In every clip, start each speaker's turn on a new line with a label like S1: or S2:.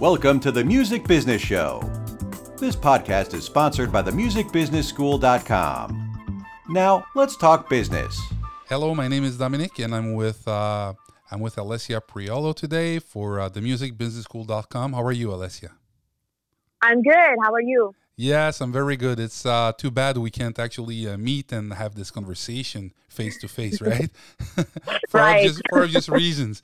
S1: Welcome to the Music Business Show. This podcast is sponsored by themusicbusinessschool.com. Now, let's talk business.
S2: Hello, my name is Dominic, and I'm with uh, I'm with Alessia Priolo today for uh, themusicbusinessschool.com. How are you, Alessia?
S3: I'm good. How are you?
S2: Yes, I'm very good. It's uh, too bad we can't actually uh, meet and have this conversation face to face, right? for
S3: Right.
S2: obvious for obvious reasons.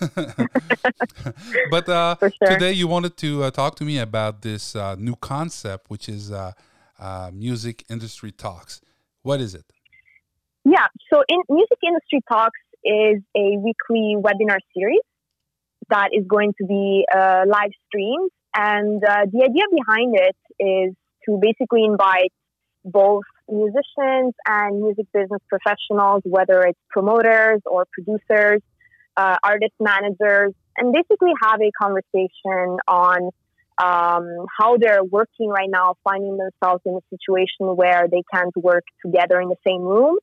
S2: but uh,
S3: sure.
S2: today you wanted to uh, talk to me about this uh, new concept, which is uh, uh, music industry talks. What is it?
S3: Yeah. So, in Music Industry Talks is a weekly webinar series that is going to be uh, live streamed, and uh, the idea behind it is to basically invite both musicians and music business professionals, whether it's promoters or producers, uh, artist managers, and basically have a conversation on um, how they're working right now, finding themselves in a situation where they can't work together in the same room.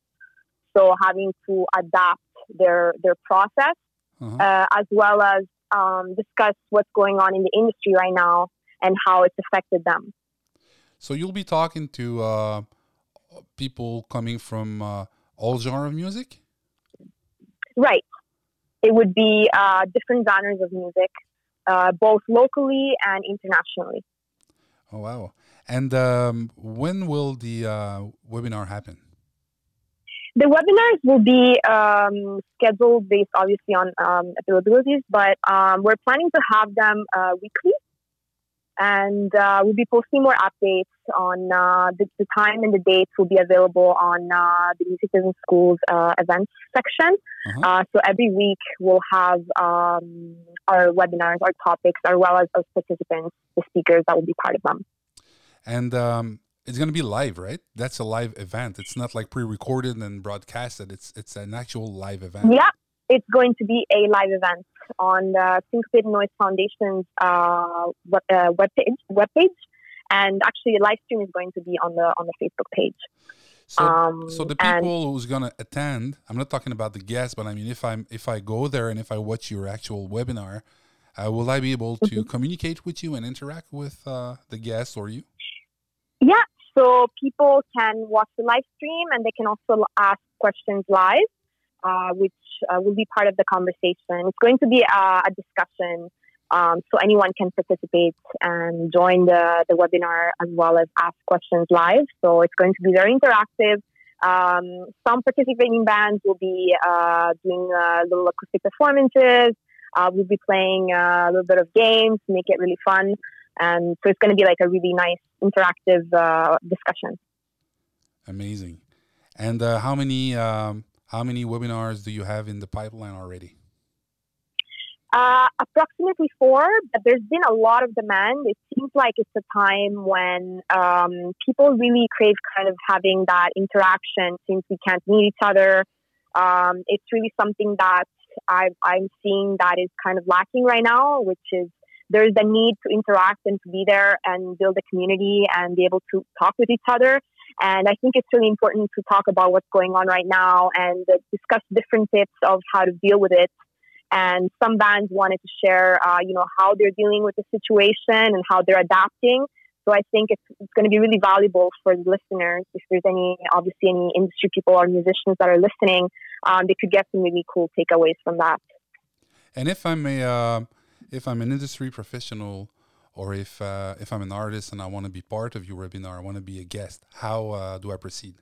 S3: So having to adapt their their process,
S2: Uh-huh.
S3: uh, as well as um, discuss what's going on in the industry right now and how it's affected them.
S2: So you'll be talking to uh, people coming from uh, all genre of music.
S3: Right. It would be uh, different genres of music, uh, both locally and internationally.
S2: Oh wow! And um, when will the uh, webinar happen?
S3: The webinars will be um, scheduled based obviously on um, availabilities, but um, we're planning to have them uh, weekly. And uh, we'll be posting more updates on uh, the, the time and the dates will be available on uh, the Music Business School's uh, events section.
S2: Uh-huh.
S3: Uh, so every week we'll have um, our webinars, our topics, as well as our participants, the speakers that will be part of them.
S2: And um, it's going to be live, right? That's a live event. It's not like pre-recorded and broadcasted. It's it's an actual live event.
S3: Yeah, it's going to be a live event on the Syncop8ed Noize Foundation's uh, web, uh, webpage, webpage, and actually, the live stream is going to be on the on the Facebook page.
S2: So,
S3: Um,
S2: so the people who's going to attend, I'm not talking about the guests, but I mean, if I'm if I go there and if I watch your actual webinar, uh, will I be able to
S3: Mm-hmm.
S2: communicate with you and interact with uh, the guests or you?
S3: So people can watch the live stream, and they can also ask questions live, uh, which uh, will be part of the conversation. It's going to be uh, a discussion. Um, so anyone can participate and join the, the webinar as well as ask questions live. So it's going to be very interactive. Um, some participating bands will be uh, doing uh, little acoustic performances. Uh, we'll be playing uh, a little bit of games to make it really fun. And so it's going to be like a really nice interactive uh, discussion.
S2: Amazing. And uh, how many um, how many webinars do you have in the pipeline already?
S3: Uh, approximately four, but there's been a lot of demand. It seems like it's a time when um, people really crave kind of having that interaction since we can't meet each other. Um, it's really something that I, I'm seeing that is kind of lacking right now, which is there's a need to interact and to be there and build a community and be able to talk with each other. And I think it's really important to talk about what's going on right now and uh, discuss different tips of how to deal with it and some bands wanted to share, uh, you know, how they're dealing with the situation and how they're adapting. So I think it's, it's going to be really valuable for the listeners. If there's any, obviously, any industry people or musicians that are listening, um, they could get some really cool takeaways from that.
S2: And if I may. uh, if I'm an industry professional, or if uh, if I'm an artist and I want to be part of your webinar, I want to be a guest. How uh, do I proceed?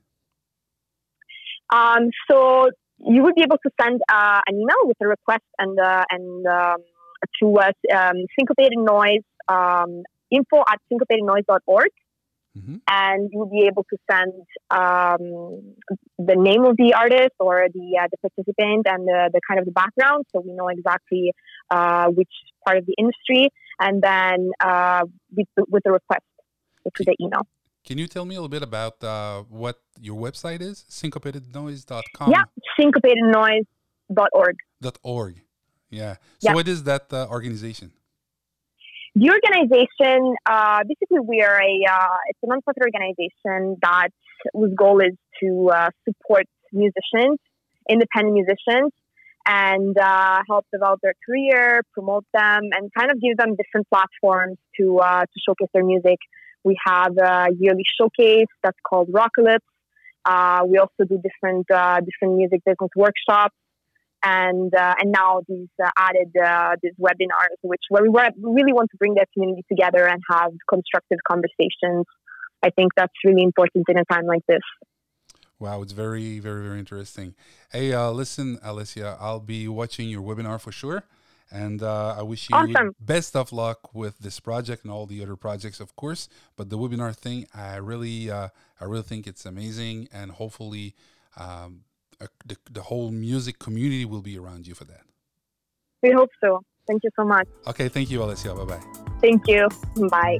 S3: Um, so you would be able to send uh, an email with a request and uh, and um, to us um, syncopated noise um, info at syncopatednoise.org.
S2: hmm
S3: and you'll be able to send um, the name of the artist or the uh, the participant and the, the kind of the background, so we know exactly uh, which part of the industry, and then uh, with, the- with the request to the email.
S2: Can you tell me a little bit about uh, what your website is? Syncopatednoise.com.
S3: Yeah, syncopatednoise.org.
S2: Dot org. Yeah. So
S3: Yeah.
S2: what is that uh, organization?
S3: The organization, uh, basically, we are a uh, it's a nonprofit organization that whose goal is to uh, support musicians, independent musicians, and uh, help develop their career, promote them, and kind of give them different platforms to uh, to showcase their music. We have a yearly showcase that's called Rockalypse. Uh, we also do different uh, different music business workshops, and uh, and now these uh, added these webinars, which where we really want to bring the community together and have constructive conversations. I think that's really important in a time like this.
S2: Wow, it's very, very, very interesting. Hey, uh, listen, Alicia, I'll be watching your webinar for sure. And uh, I wish you
S3: awesome.
S2: best of luck with this project and all the other projects, of course. But the webinar thing, I really, uh, I really think it's amazing, and hopefully, um, the, the whole music community will be around you for that.
S3: We hope so. Thank you so much.
S2: Okay, thank you, Alessia. Bye bye.
S3: Thank you. Bye.